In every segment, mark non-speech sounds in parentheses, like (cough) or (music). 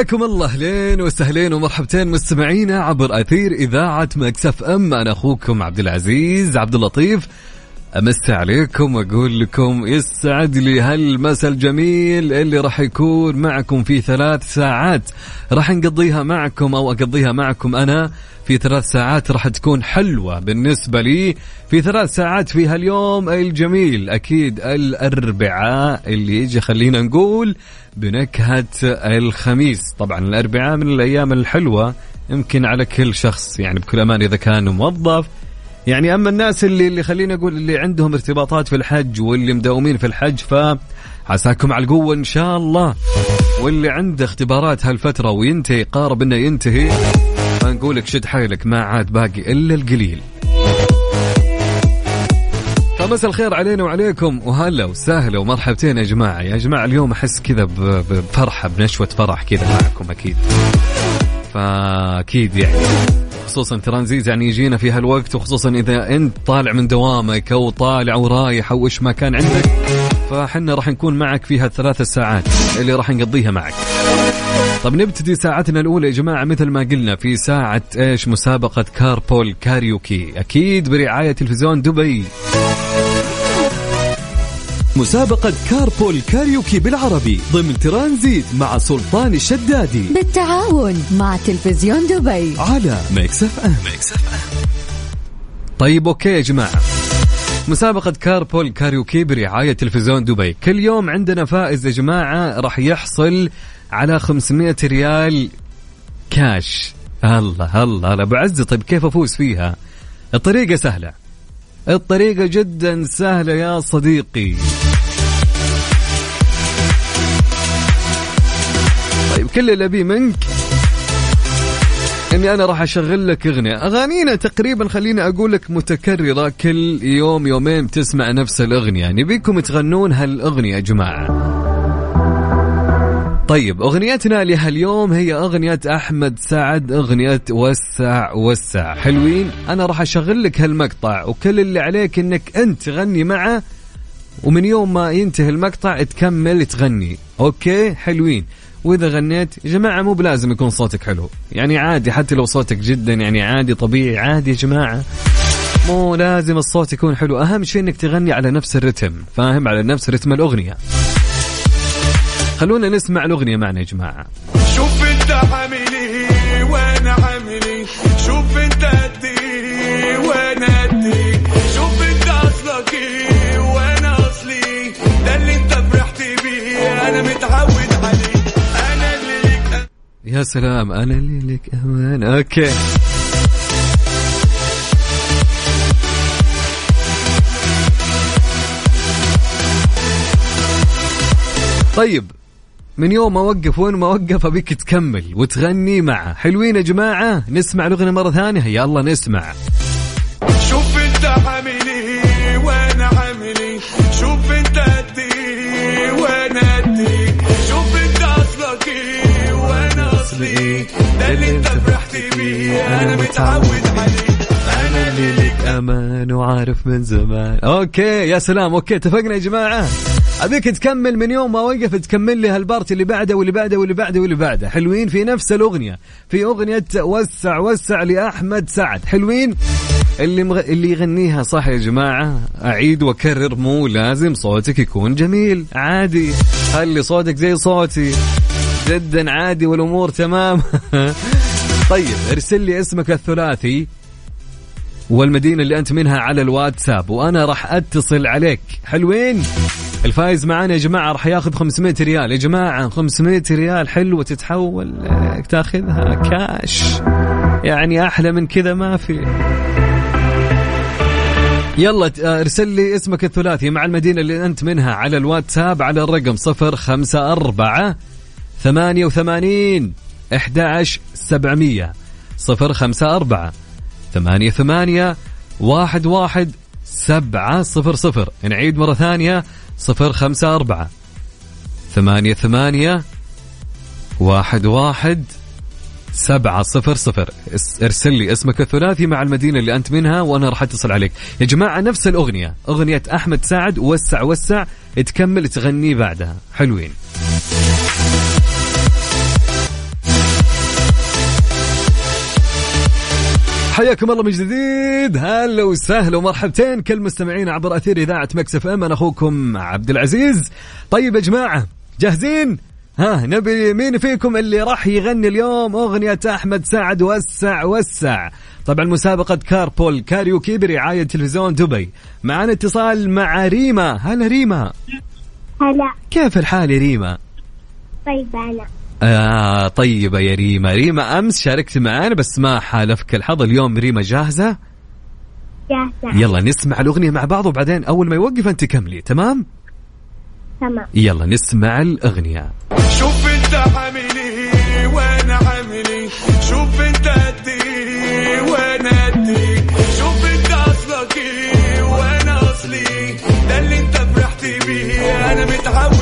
حياكم الله أهلين وسهلين ومرحبتين مستمعينا عبر أثير إذاعة مكسف أم أنا أخوكم عبد العزيز عبد اللطيف. امسي عليكم وأقول لكم يسعد لي هالمساء الجميل اللي راح يكون معكم في ثلاث ساعات. راح نقضيها معكم أو أقضيها معكم أنا في ثلاث ساعات راح تكون حلوة بالنسبة لي في ثلاث ساعات في هاليوم الجميل. أكيد الأربعاء اللي يجي خلينا نقول بنكهة الخميس. طبعا الأربعاء من الأيام الحلوة يمكن على كل شخص يعني بكل أمان إذا كان موظف يعني أما الناس اللي اللي خلينا أقول اللي عندهم ارتباطات في الحج واللي مداومين في الحج ف عساكم على القوة إن شاء الله. واللي عنده اختبارات هالفترة وينتهي قارب إنه ينتهي فنقول لك شد حيلك ما عاد باقي إلا القليل. فمساء الخير علينا وعليكم وهلا وسهلا ومرحبتين يا جماعة. يا جماعة اليوم أحس كذا بفرحة بنشوة فرح كذا معكم أكيد. فأكيد يعني. خصوصا ترانزيت يعني يجينا في هالوقت وخصوصا إذا أنت طالع من دوامك أو طالع ورايح أو إيش ما كان عندك فحنا راح نكون معك في هالثلاث ساعات اللي راح نقضيها معك. طب نبتدي ساعتنا الأولى يا جماعة مثل ما قلنا في ساعة إيش؟ مسابقة carpool karaoke. أكيد برعاية تلفزيون دبي. مسابقة carpool karaoke بالعربي ضمن ترانزيت مع سلطان الشدادي. بالتعاون مع تلفزيون دبي. على Mix FM. Mix F طيب OK يا جماعة. مسابقة carpool karaoke برعاية تلفزيون دبي. كل يوم عندنا فائز يا جماعة راح يحصل على 500 ريال كاش الله الله أنا بعز طيب كيف أفوز فيها؟ الطريقة سهلة. الطريقة جدا سهلة يا صديقي. كل اللي أبيه منك. إني أنا راح أشغل لك أغنية. أغانينا تقريبا خليني أقول لك متكررة كل يوم يومين تسمع نفس الأغنية. نبيكم تغنون هالأغنية يا جماعة. طيب أغنيتنا لهاليوم هي أغنية أحمد سعد أغنية وسع وسع. حلوين؟ أنا راح أشغل لك هالمقطع وكل اللي عليك إنك أنت تغني معه ومن يوم ما ينتهي المقطع تكمل تغني. أوكي؟ حلوين. وإذا غنيت يا جماعة مو بلازم يكون صوتك حلو. يعني عادي حتى لو صوتك جدا يعني عادي طبيعي عادي يا جماعة. مو لازم الصوت يكون حلو. أهم شيء إنك تغني على نفس الرتم فاهم؟ على نفس رتم الأغنية. خلونا نسمع الأغنية معنا يا جماعة. شوف أنت عامل إيه وأنا عامل إيه. شوف أنت قد سلام. أنا اللي لك أمان أوكي. طيب من يوم ما وقف وين ما وقف أبيك تكمل وتغني معه حلوين يا جماعة. نسمع الأغنية مرة ثانية. يلا نسمع. وأنا اصلي إيه ده اللي انت فرحت بيه. أنا متعود عليه. أنا اللي لك أمان وعارف من زمان. OK يا سلام. OK اتفقنا يا جماعة. أبيك تكمل من يوم ما وقف تكمل لي هال part اللي بعده واللي بعده واللي بعده واللي بعده. حلوين في نفس الأغنية. في أغنية وسع وسع لأحمد سعد. حلوين؟ اللي مغ... اللي يغنيها صح يا جماعة؟ أعيد وأكرر مو لازم صوتك يكون جميل. عادي. خلي صوتك زي صوتي. جدا عادي والأمور تمام. (laughs) طيب ارسل لي اسمك الثلاثي والمدينة اللي أنت منها على الواتساب وأنا راح أتصل عليك. حلوين؟ الفايز معانا يا جماعة راح ياخذ 500 ريال. يا جماعة 500 ريال حلوة تتحول لك تاخذها كاش يعني أحلى من كذا ما في. يلا آه، ارسل لي اسمك الثلاثي مع المدينة اللي أنت منها على الواتساب على الرقم 054 88 11 700 054 ثمانية ثمانية واحد واحد سبعة صفر صفر نعيد مرة ثانية صفر خمسة أربعة ثمانية ثمانية واحد واحد سبعة صفر صفر. ارسل لي اسمك الثلاثي مع المدينة اللي أنت منها وأنا راح أتصل عليك. يا جماعة نفس الأغنية أغنية أحمد سعد وسع وسع تكمل تغني بعدها. حلوين. حياكم الله من جديد. هلا وسهلا ومرحبتين كل مستمعين عبر أثير إذاعة مكسف إم. أنا أخوكم عبد العزيز. طيب يا جماعة جاهزين؟ ها نبي مين فيكم اللي راح يغني اليوم؟ أغنية أحمد سعد وسع وسع. طبعا مسابقة carpool karaoke برعاية تلفزيون دبي. معنا اتصال مع ريما. هلا ريما. هلا. كيف الحال يا ريما؟ طيب أنا. آه طيبة يا ريما. ريما أمس شاركت معانا بس ما حالفك الحظ. اليوم ريما جاهزة؟ جاهزة. يلا نسمع الأغنية مع بعض وبعدين أول ما يوقف أنت كملي. تمام؟ تمام. يلا نسمع الأغنية. شوف أنت عامل إيه وأنا عامل إيه شوف أنت قد إيه وأنا قد إيه. شوف أنت أصلك إيه وأنا أصلي. إيه ده اللي أنت فرحت بيه. أنا متعود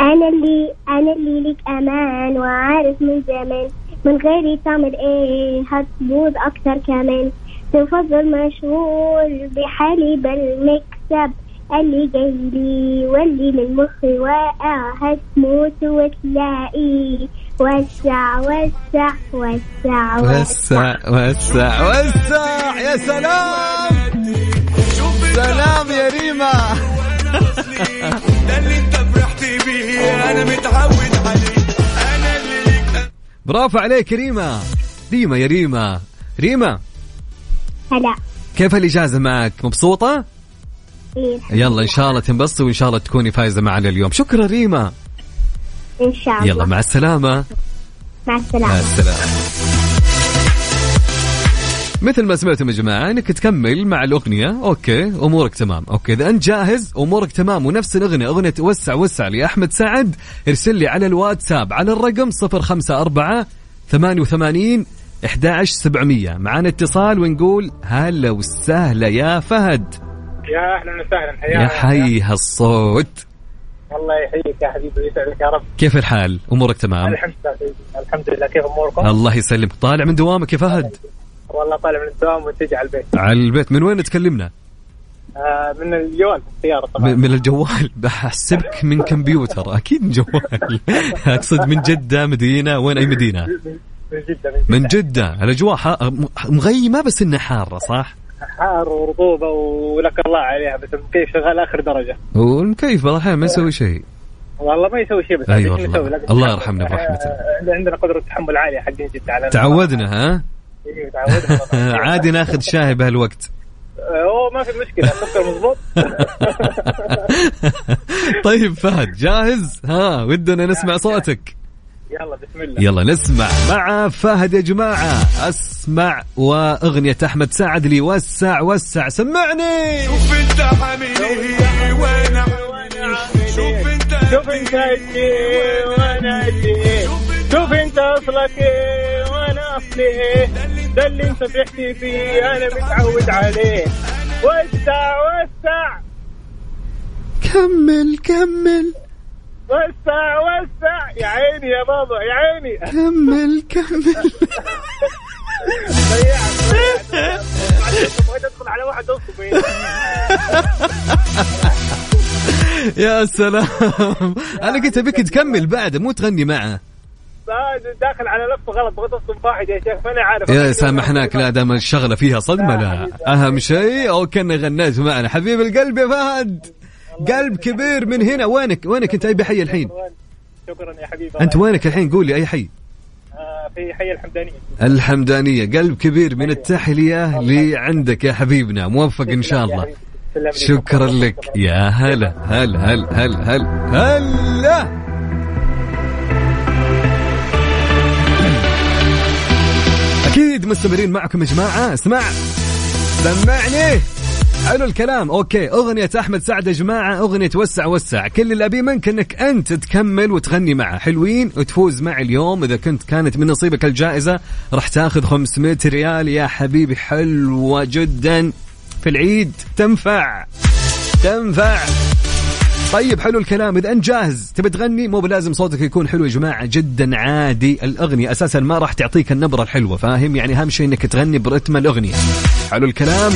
أنا اللي أنا اللي ليك أمان وعارف من زمان من غيري تعمل إيه هتبوظ أكتر كمان. تفضل مشغول بحالي بالمكسب. اللي جاي لي واللي من مخي واقع. هتموت وتلاقي. وسع وسع وسع وسع وسع وسع. يا سلام! سلام يا ريما. اصلي ده اللي انت بيه أنا متعود عليه أنا اللي برافو عليك ريما. ريما يا ريما. ريما. هلا. كيف الإجازة معك؟ مبسوطة؟ إيه. يلا إن شاء الله تنبسطي وإن شاء الله تكوني فايزة معنا اليوم. شكرا ريما. إن شاء الله. يلا مع السلامة. مع مع السلامة السلامة. مثل ما سمعتم يا جماعة إنك تكمل مع الأغنية. OK أمورك تمام. OK إذا أنت جاهز أمورك تمام ونفس الأغنية. أغنية وسع وسع لأحمد سعد. ارسل لي على الواتساب على الرقم 054 88 11700 معنا اتصال ونقول هلا وسهلا يا فهد. يا أهلا وسهلا يا حي هالصوت. الله يحييك يا حبيبي ويسعدك يا رب. كيف الحال؟ أمورك تمام؟ الحمد لله. الحمد لله. كيف أموركم؟ الله يسلمك. طالع من دوامك يا فهد. والله طالع من الدوام وتجي على البيت. على البيت من وين تكلمنا؟ آه من الجوال في السيارة طبعا. من الجوال. (laughs) بحسبك من كمبيوتر أكيد من جوال. (laughs) أقصد من جدة مدينة وين؟ أي مدينة؟ من جدة من جدة الاجواء ح- م- مغيمة بس إنها حارة صح؟ حار ورطوبة ولك الله عليها بس المكيف شغال آخر درجة؟ والمكيف بعض الاحيان ما يسوي شيء. والله ما يسوي شيء بس أي عاد إيش والله. نسوي؟ لكن الله إحنا- يرحمنا برحمته. آه، عندنا قدرة تحمل عاليه حقين على تعودنا ها. (laughs) عادي ناخذ شاي بهالوقت. اوه ما في مشكلة السكر مضبوط (laughs) طيب فهد جاهز؟ ها ودنا نسمع صوتك. يلا بسم الله. يلا نسمع. مع فهد يا جماعة أسمع وأغنية أحمد سعد لي وسع وسع. سمعني. شوف أنت عامل إيه وأنا عامل إيه. شوف أنت شوف أنت قد وأنا قد إيه. شوف أنت أصلك إيه إيه ده اللي انت تحكي فيه أنا متعود عليه وسع وسع كمل كمل. وسع وسع يا عيني يا بابا يا عيني كمل كمل. ضيعت ضيعت بغيت ادخل على واحد اصبي يا سلام. أنا قلت أبيك تكمل بعد مو تغني معه. داخل على لفه غلط بغيت اصب واحد يا شيخ ماني عارف. يا سامحناك لا دام الشغلة فيها صدمة لا. أهم شيء أو كان غنيت معنا. حبيب القلب يا فهد قلب كبير من هنا. وينك؟ وينك أنت؟ أي بحي الحين؟ شكرا يا حبيبي أنت وينك الحين؟ قول لي أي حي. آه، في حي الحمدانية. الحمدانية. قلب كبير من التحلية لعندك يا حبيبنا. موفق إن شاء الله. شكرا لك. يا هلا هلا هلا هلا هلا هلا. أكيد مستمرين معكم يا جماعة. اسمع. سمعني. حلو الكلام. أوكي. أغنية أحمد سعد يا جماعة. أغنية وسع وسع. كل اللي أبيه منك إنك أنت تكمل وتغني معه. حلوين. وتفوز معي اليوم. إذا كنت كانت من نصيبك الجائزة راح تاخذ 500 ريال يا حبيبي. حلوة جدا. في العيد. تنفع. تنفع. طيب حلو الكلام. إذا أنت جاهز تبي تغني مو بلازم صوتك يكون حلو يا جماعة جدا عادي. الأغنية أساسا ما راح تعطيك النبرة الحلوة فاهم؟ يعني أهم شيء إنك تغني برتم الأغنية. حلو الكلام.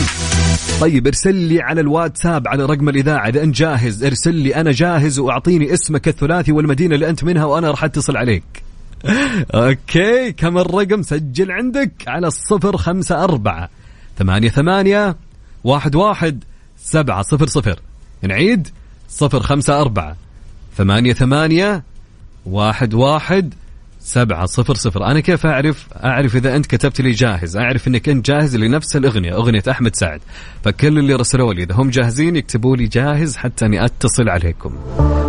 طيب ارسل لي على الواتساب على رقم الإذاعة. إذا أنت جاهز ارسل لي أنا جاهز وأعطيني اسمك الثلاثي والمدينة اللي أنت منها وأنا راح أتصل عليك. (laughs) أوكي كم الرقم؟ سجل عندك على الصفر خمسة أربعة ثمانية ثمانية واحد واحد سبعة صفر صفر. نعيد. صفر خمسة أربعة ثمانية ثمانية واحد واحد سبعة صفر صفر. أنا كيف أعرف أعرف إذا أنت كتبت لي جاهز؟ أعرف أنك أنت جاهز لنفس الأغنية أغنية أحمد سعد. فكل اللي رسلوا لي إذا هم جاهزين يكتبوا لي جاهز حتى أني أتصل عليكم.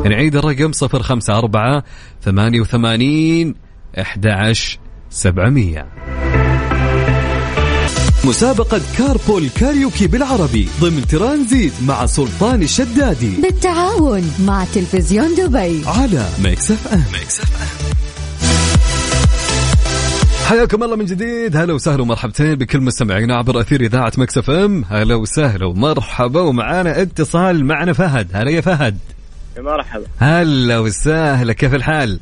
نعيد الرقم صفر خمسة أربعة ثمانية وثمانين أحد عشر سبعمية. مسابقة كاربول كاريوكي بالعربي ضمن ترانزيت مع سلطان الشدادي. بالتعاون مع تلفزيون دبي. على ميكس FM. ميكس FM حياكم الله من جديد. هلا وسهلا ومرحبتين بكل مستمعينا عبر أثير إذاعة مكس FM. هلا وسهلا ومرحبا. ومعانا اتصال معنا فهد. هلا يا فهد. يا مرحبا. هلا وسهلا. كيف الحال؟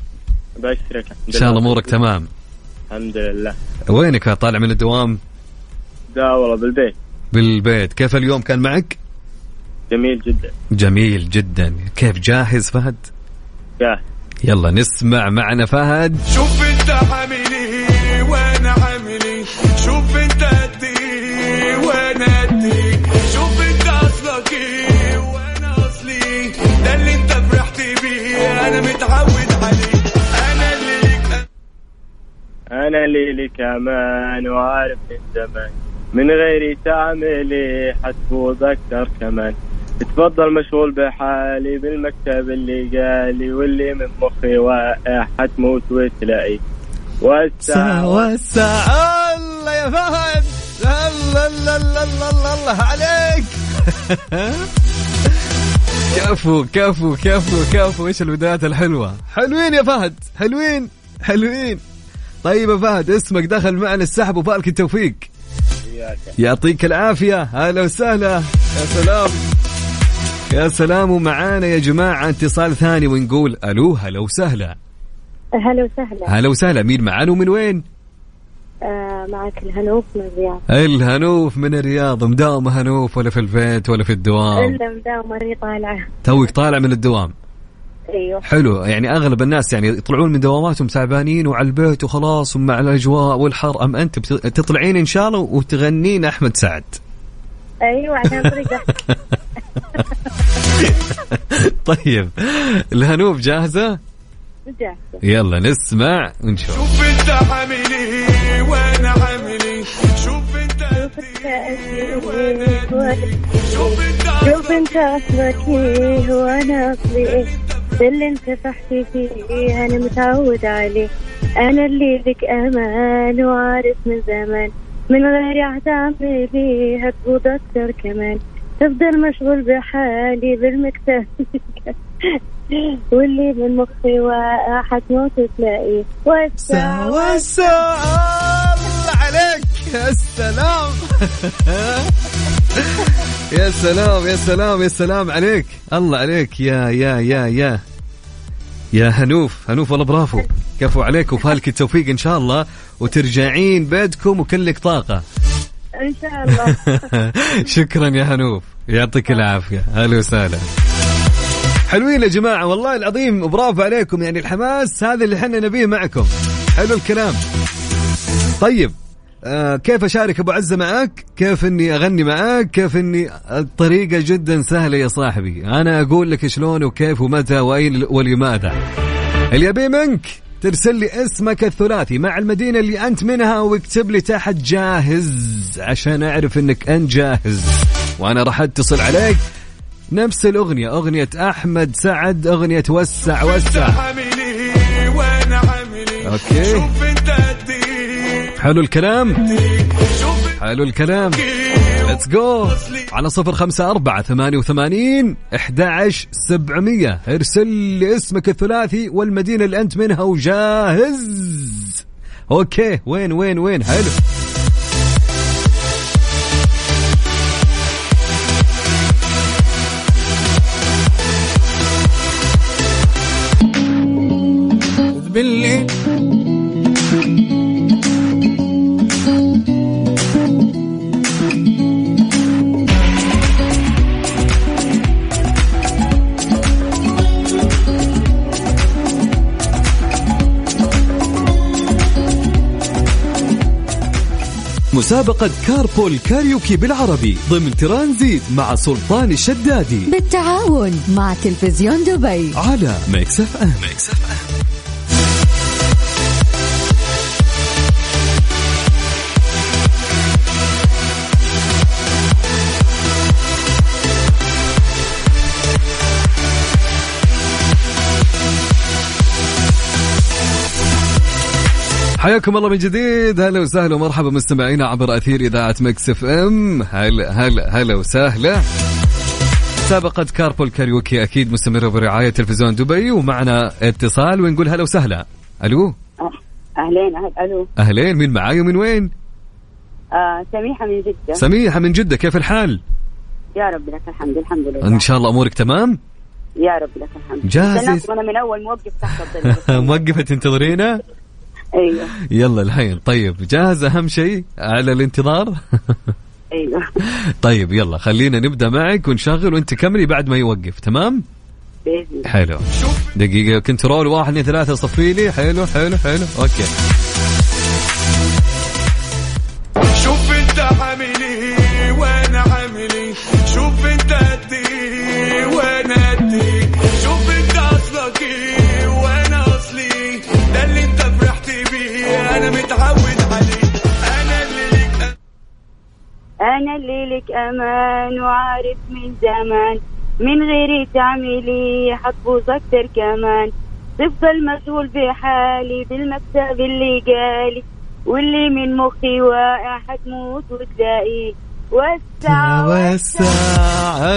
بشرك. إن شاء الله أمورك تمام. الحمد لله. وينك طالع من الدوام؟ لا والله بالبيت. بالبيت. كيف اليوم كان معك؟ جميل جدا. جميل جدا. كيف جاهز فهد؟ جاهز. يلا نسمع معنا فهد. شوف انت عامل إيه وأنا عامل إيه. شوف انت قد إيه وأنا قد إيه. شوف انت اصلك إيه وأنا اصلي ده اللي انت فرحت بيه. أنا متعود عليه أنا اللي ليك. أنا اللي لك أمان وعارف من زمان. من غيري تعمل إيه حتفوز أكثر كمان تفضل مشغول بحالي بالمكتب اللي قالي واللي من مخي واقع حتموت وتلاقي. والساعة وسع الله يا فهد. الله الله الله الله الله, الله عليك. (laughs) كفو كفو كفو كفو. إيش البدايات الحلوة؟ حلوين يا فهد. حلوين حلوين. طيب يا فهد اسمك دخل معنا السحب وفالك التوفيق يعطيك العافية. هلا وسهلا. يا سلام. يا سلام. ومعانا يا جماعة اتصال ثاني ونقول ألو هلا وسهلا. هلا وسهلا. هلا وسهلا. مين معانا ومن وين؟ آه معك الهنوف من الرياض. الهنوف من الرياض. مداومة هنوف ولا في البيت ولا في الدوام؟ إلا مداومة طالعة. توك طالع من الدوام. أيوه. حلو. يعني أغلب الناس يعني يطلعون من دواماتهم تعبانين وعلى البيت وخلاص ومع الأجواء والحر. أم أنت تطلعين إن شاء الله وتغنين أحمد سعد. أيوه عشان طريقة (laughs) طيب. الهنوف جاهزة؟ جاهزة. يلا نسمع ونشوف. شوف أنت عامل إيه وأنا عامل شوف أنت قد وأنا قد إيه. شوف أنت شوف أنت اصلك إيه وأنا اصلي اللي انت تحكي فيه أنا متعود عليه. أنا اللي لك أمان وعارف من زمان. من غيري هتعمل إيه هتفوت أكتر كمان. تفضل مشغول بحالي بالمكتب. (laughs) واللي من مخي واقع حتموت تلاقيه. وسع وسع الله عليك. يا سلام. (laughs) يا سلام يا سلام يا سلام عليك. الله عليك. يا يا يا يا. يا هنوف هنوف والله برافو. كفو عليك وفالك التوفيق إن شاء الله وترجعين بيتكم وكلك طاقة. إن شاء الله. (laughs) شكرا يا هنوف يعطيك العافية. أهلا وسهلا. حلوين يا جماعة والله العظيم برافو عليكم يعني الحماس هذا اللي إحنا نبيه معكم. حلو الكلام. طيب آه كيف أشارك أبو عزة معاك؟ كيف إني أغني معاك؟ كيف إني الطريقة جدا سهلة يا صاحبي، أنا أقول لك شلون وكيف ومتى وأين ولماذا. اللي ابي منك؟ ترسل لي اسمك الثلاثي مع المدينة اللي أنت منها واكتب لي تحت جاهز عشان أعرف أنك أنت جاهز. وأنا راح أتصل عليك. نفس الأغنية أغنية أحمد سعد أغنية وسع وسع. حاملي حلو الكلام. حلو الكلام. let's go على صفر خمسة أربعة ثمانية وثمانين أحد سبعمية. ارسل لي اسمك الثلاثي والمدينة اللي أنت منها وجاهز. أوكي. وين وين وين؟ حلو. باللي مسابقة كاربول كاريوكي بالعربي ضمن ترانزيت مع سلطان الشدادي. بالتعاون مع تلفزيون دبي. على ميكس FM. ميكس FM حياكم الله من جديد هلا وسهلا ومرحبا مستمعينا عبر أثير إذاعة مكس FM هلا هلا هلا وسهلا مسابقة كاربول كاريوكي أكيد مستمرة برعاية تلفزيون دبي ومعنا اتصال ونقول هلا وسهلا ألو أهلين أهل ألو أهلين مين معاي ومن وين؟ آه سميحة من جدة سميحة من جدة كيف الحال؟ يا رب لك الحمد الحمد لله إن شاء الله أمورك تمام؟ يا رب لك الحمد جاهزة؟ أنا من أول موقف تحت (laughs) موقفة تنتظرينا؟ أيوه. يلا الحين. طيب جاهز أهم شيء على الانتظار؟ أيوه. طيب يلا خلينا نبدأ معك ونشغل وأنت كملي بعد ما يوقف تمام؟ بإذن حلو. دقيقة control واحد اثنين ثلاثة صفي لي. حلو حلو حلو. okay. أنا اللي لك أمان وعارف من زمان. من غيري تعملي أكتر كمان. تفضل مسؤول بحالي بالمكتب اللي جالي. واللي من مخي واقع حتموت وتلاقيه وسع وسع.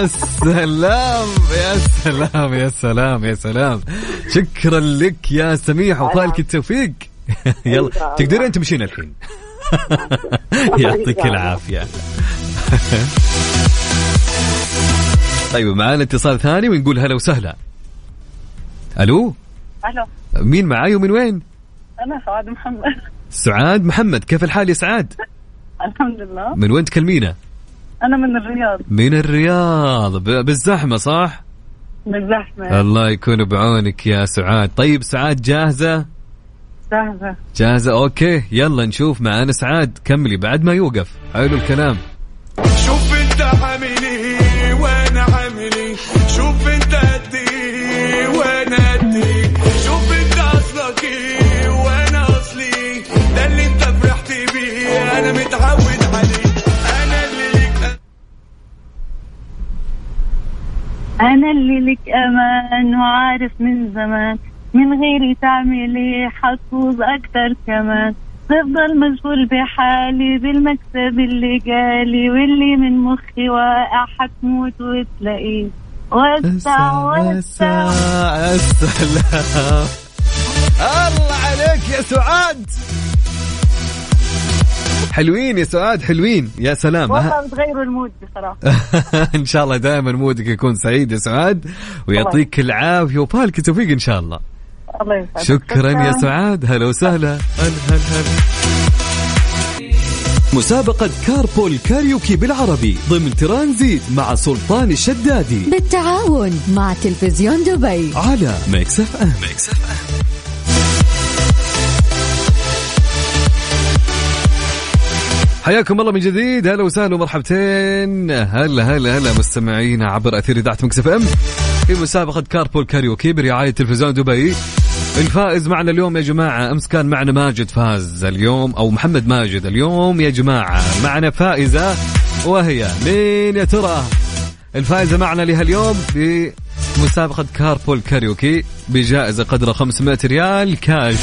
السلام يا سلام. يا سلام. يا سلام. شكرا لك يا سميح. وفالك التوفيق. (laughs) يلا. تقدرين تمشين الحين. (laughs) يعطيك العافية. (laughs) طيب معانا اتصال ثاني ونقول هلا وسهلا. ألو؟ ألو. مين معاي ومن وين؟ أنا سعاد محمد. سعاد محمد كيف الحال يا سعاد؟ الحمد لله. من وين تكلمينا؟ أنا من الرياض. من الرياض. ب- بالزحمة صح؟ بالزحمة. الله يكون بعونك يا سعاد. طيب سعاد جاهزة؟ جاهزة؟ جاهزة. أوكي يلا نشوف معانا سعاد. كملي بعد ما يوقف. حلو الكلام. شوف أنت حاملي وأنا حاملي شوف أنت قدي وأنا قدي. شوف أنت أصلك إيه وأنا أصلي. ده اللي أنت فرحت بيه. أنا متعود عليه. أنا اللي ليك أنا اللي لك أمان وعارف من زمان. من غيري تعملي حتفوز أكتر كمان. تفضل مشغول بحالي بالمكسب اللي جالي واللي من مخي واقع حتموت وتلاقيه. وسع وسع. يا سلام الله عليك يا سعاد. حلوين يا سعاد حلوين. يا سلام. والله بتغيروا المود بصراحة. (laughs) إن شاء الله دائما مودك يكون سعيد يا سعاد. ويعطيك العافية. وفالك التوفيق إن شاء الله. الله يسعدك. شكرا يا سعاد. هلا وسهلا. هلا هلا هلا. مسابقة كاربول كاريوكي بالعربي ضمن ترانزيت مع سلطان الشدادي. بالتعاون مع تلفزيون دبي. على ميكس FM. ميكس FM. حياكم الله من جديد. هلا وسهلا ومرحبتين. هلا هلا هلا مستمعينا عبر أثير إذاعة مكس FM في مسابقة كاربول كاريوكي برعاية تلفزيون دبي. الفائز معنا اليوم يا جماعة أمس كان معنا ماجد فاز اليوم أو محمد ماجد اليوم يا جماعة. معنا فائزة وهي مين يا ترى؟ الفائزة معنا لها اليوم في مسابقة كاربول كاريوكي بجائزة قدر 500 ريال كاش.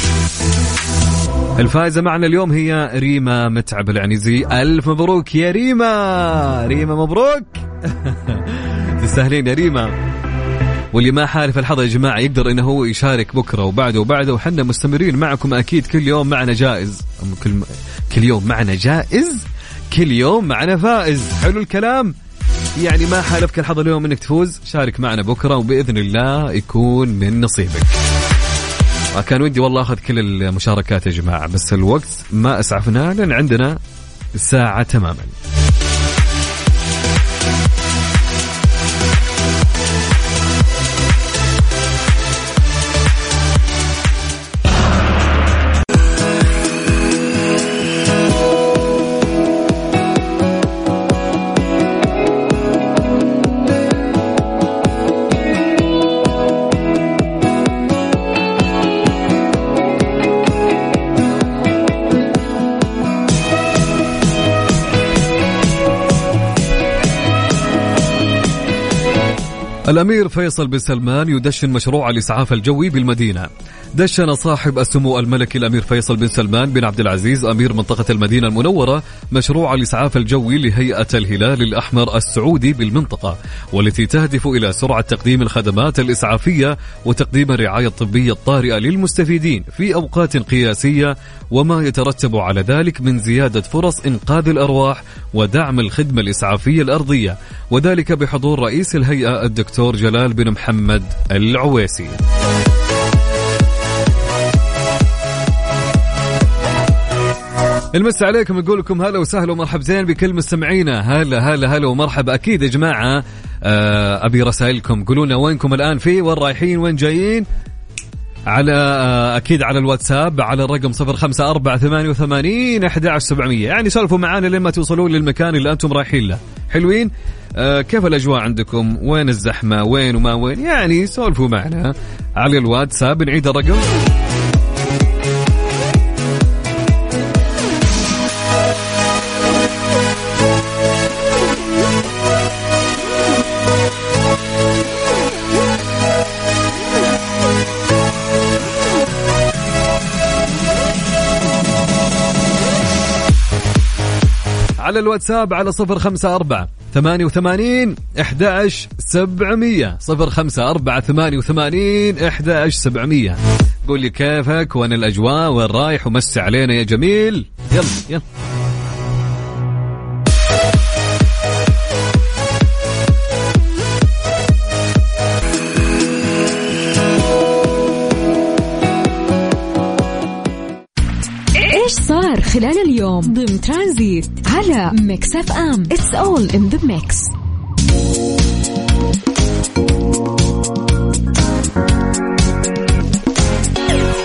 الفائزة معنا اليوم هي ريما متعب العنزي ألف مبروك يا ريما! ريما مبروك! (laughs) تستاهلين يا ريما. واللي ما حالف الحظ يا جماعة يقدر إنه هو يشارك بكرة وبعده وبعده. وحنا مستمرين معكم أكيد كل يوم معنا جائز. كل كل يوم معنا جائز؟ كل يوم معنا فائز. حلو الكلام. يعني ما حالفك الحظ اليوم إنك تفوز شارك معنا بكرة وبإذن الله يكون من نصيبك. كان ودي والله أخذ كل المشاركات يا جماعة بس الوقت ما اسعفنا لأن عندنا ساعة تماما. الأمير فيصل بن سلمان يدشن مشروع الإسعاف الجوي بالمدينة. دشن صاحب السمو الملكي الأمير فيصل بن سلمان بن عبد العزيز أمير منطقة المدينة المنورة مشروع الإسعاف الجوي لهيئة الهلال الأحمر السعودي بالمنطقة والتي تهدف إلى سرعة تقديم الخدمات الإسعافية وتقديم الرعاية الطبية الطارئة للمستفيدين في أوقات قياسية وما يترتب على ذلك من زيادة فرص إنقاذ الأرواح ودعم الخدمة الإسعافية الأرضية وذلك بحضور رئيس الهيئة الدكتور جلال بن محمد العويسي. المس عليكم نقول لكم هلا وسهلا ومرحبتين بكل مستمعينا. هلا هلا هلا ومرحبا أكيد يا جماعة. آه، أبي رسائلكم. قولوا لنا وينكم الآن في؟ وين رايحين؟ وين جايين؟ على آه، أكيد على الواتساب على الرقم 05488 11700 يعني سولفوا معانا لما توصلون للمكان اللي أنتم رايحين له. حلوين؟ آه كيف الأجواء عندكم؟ وين الزحمة؟ وين وما وين؟ يعني سولفوا معنا على الواتساب نعيد الرقم. على الواتساب على صفر خمسة أربعة ثمانية وثمانين إحداش سبعمية. صفر خمسة أربعة ثمانية وثمانين إحداش سبعمية. قول لي كيفك؟ وين الأجواء؟ وين رايح؟ ومسي علينا يا جميل. يلا يلا. خلال اليوم ضمن ترانزيت على ميكس FM. it's all in the mix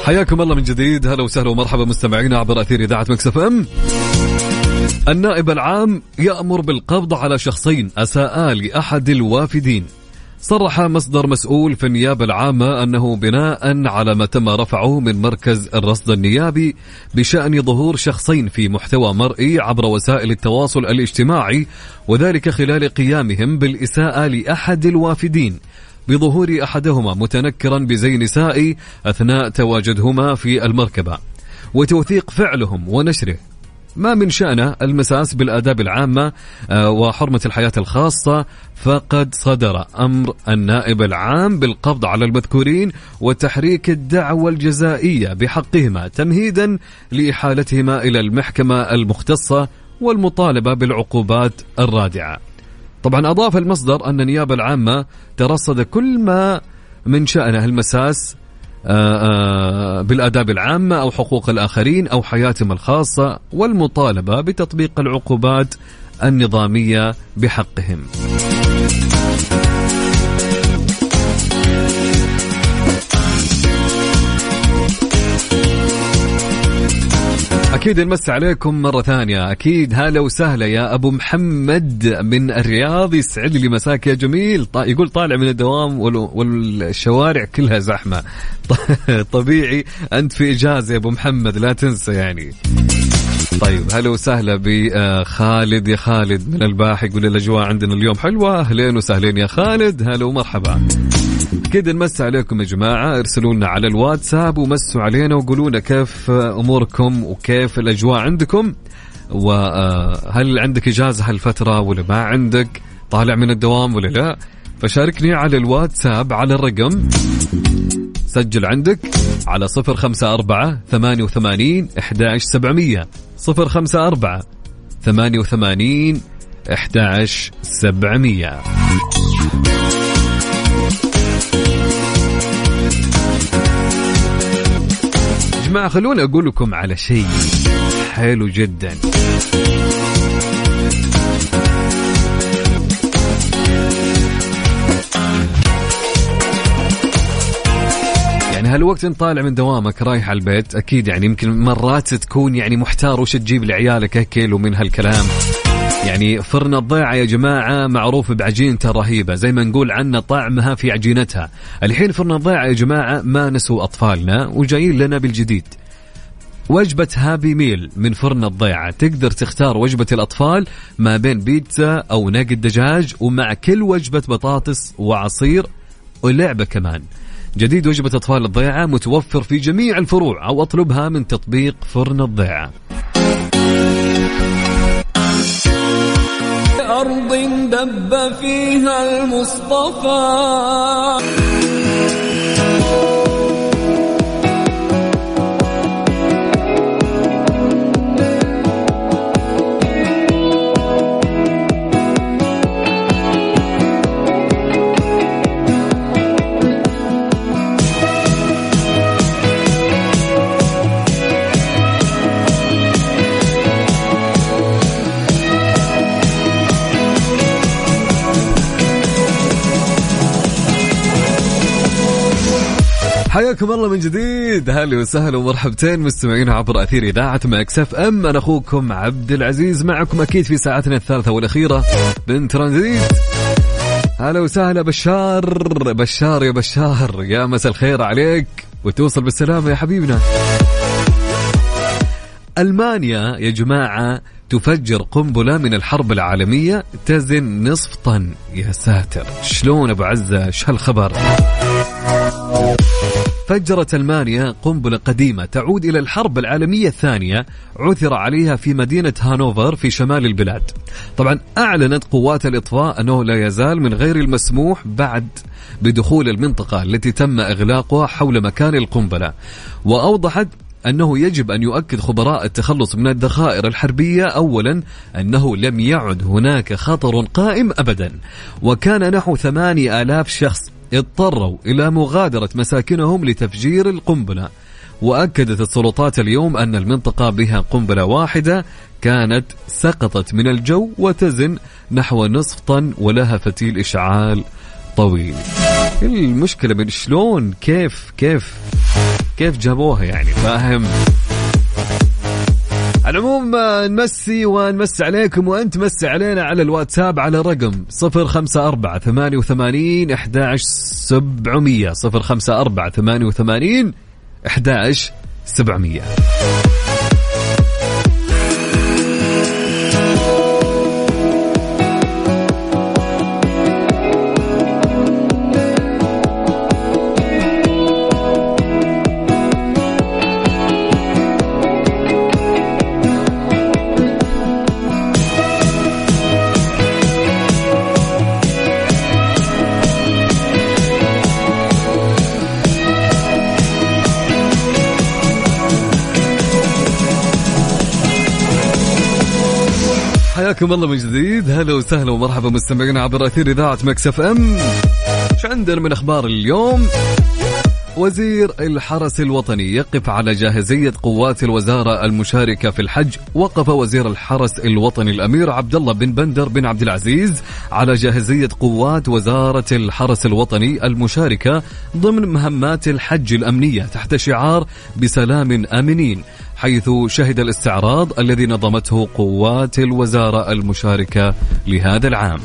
حياكم الله من جديد. هلا وسهلا ومرحبا مستمعينا عبر أثير إذاعة مكس FM. النائب العام يأمر بالقبض على شخصين أساء لأحد الوافدين. صرح مصدر مسؤول في النيابة العامة أنه بناء على ما تم رفعه من مركز الرصد النيابي بشأن ظهور شخصين في محتوى مرئي عبر وسائل التواصل الاجتماعي وذلك خلال قيامهم بالإساءة لأحد الوافدين. بظهور أحدهما متنكرا بزي نسائي أثناء تواجدهما في المركبة. وتوثيق فعلهم ونشره. ما من شأنه المساس بالآداب العامة آه، وحرمة الحياة الخاصة فقد صدر أمر النائب العام بالقبض على المذكورين وتحريك الدعوى الجزائية بحقهما تمهيدا لإحالتهما إلى المحكمة المختصة والمطالبة بالعقوبات الرادعة. طبعا أضاف المصدر أن النيابة العامة ترصد كل ما من شأنه المساس بالآداب العامة أو حقوق الآخرين أو حياتهم الخاصة والمطالبة بتطبيق العقوبات النظامية بحقهم. أكيد نمس عليكم مرة ثانية. أكيد هلا وسهلا يا أبو محمد من الرياض يسعد لي مساك يا جميل. يقول طالع من الدوام وال- والشوارع كلها زحمة. (laughs) طبيعي أنت في إجازة يا أبو محمد لا تنسى يعني. طيب هلا وسهلا بخالد يا خالد من الباحة يقول الأجواء عندنا اليوم. حلوة؟ أهلين وسهلين يا خالد. هلا ومرحبا. كده نمس عليكم يا جماعة. ارسلوا لنا على الواتساب ومسوا علينا وقولوا لنا كيف أموركم وكيف الأجواء عندكم. وهل عندك إجازة هالفترة ولا ما عندك؟ طالع من الدوام ولا لا؟ فشاركني على الواتساب على الرقم. سجل عندك على صفر خمسة أربعة ثمانية وثمانين إحداش سبعمية. صفر خمسة أربعة ثمانية وثمانين إحداش سبعمية. جماعة خلوني أقول لكم على شيء حلو جدا. هالوقت انت طالع من دوامك رايح على البيت أكيد يعني يمكن مرات تكون يعني محتار وش تجيب لعيالك اكل ومن هالكلام. يعني فرن الضيعة يا جماعة معروف بعجينته رهيبة زي ما نقول عنه طعمها في عجينتها. الحين فرن الضيعة يا جماعة ما نسوا أطفالنا وجايين لنا بالجديد. وجبة هابي ميل من فرن الضيعة تقدر تختار وجبة الأطفال ما بين بيتزا أو ناقد دجاج ومع كل وجبة بطاطس وعصير ولعبة كمان. جديد وجبة أطفال الضيعة متوفر في جميع الفروع أو أطلبها من تطبيق فرن الضيعة. أرض دب فيها المصطفى. حياكم الله من جديد. هلا وسهلا ومرحبتين مستمعين عبر أثير إذاعة مكس أف أم. أنا أخوكم عبد العزيز. معكم أكيد في ساعتنا الثالثة والأخيرة من ترانزيت. هلا وسهلا بشار. بشار يا بشار يا مساء الخير عليك. وتوصل بالسلامة يا حبيبنا. ألمانيا يا جماعة تفجر قنبلة من الحرب العالمية تزن نصف طن يا ساتر. شلون أبو عزة؟ شو هالخبر؟ فجرت المانيا قنبلة قديمة تعود إلى الحرب العالمية الثانية عثر عليها في مدينة هانوفر في شمال البلاد. طبعا أعلنت قوات الإطفاء أنه لا يزال من غير المسموح بعد بدخول المنطقة التي تم إغلاقها حول مكان القنبلة. وأوضحت أنه يجب أن يؤكد خبراء التخلص من الذخائر الحربية أولا أنه لم يعد هناك خطر قائم أبدا. وكان نحو ثماني آلاف شخص اضطروا إلى مغادرة مساكنهم لتفجير القنبلة. وأكدت السلطات اليوم أن المنطقة بها قنبلة واحدة كانت سقطت من الجو وتزن نحو نصف طن ولها فتيل إشعال طويل. المشكلة من شلون؟ كيف كيف كيف جابوها يعني؟ فاهم؟ على العموم آه، نمسي ونمسي عليكم وأنت مسي علينا على الواتساب على رقم 054 88 11 700 054 88 11 حياكم الله من جديد. هلا وسهلا ومرحبا مستمعينا عبر أثير إذاعة مكسف إم. إيش عندنا من أخبار اليوم؟ وزير الحرس الوطني يقف على جاهزية قوات الوزارة المشاركة في الحج. وقف وزير الحرس الوطني الأمير عبد الله بن بندر بن عبد العزيز على جاهزية قوات وزارة الحرس الوطني المشاركة ضمن مهمات الحج الأمنية تحت شعار بسلام آمنين. حيث شهد الاستعراض الذي نظمته قوات الوزارة المشاركة لهذا العام.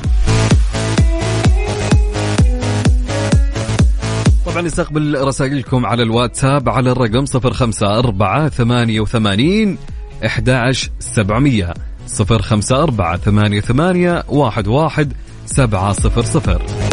طبعا نستقبل رسائلكم على الواتساب على الرقم 054 88 11700 054 88 11 700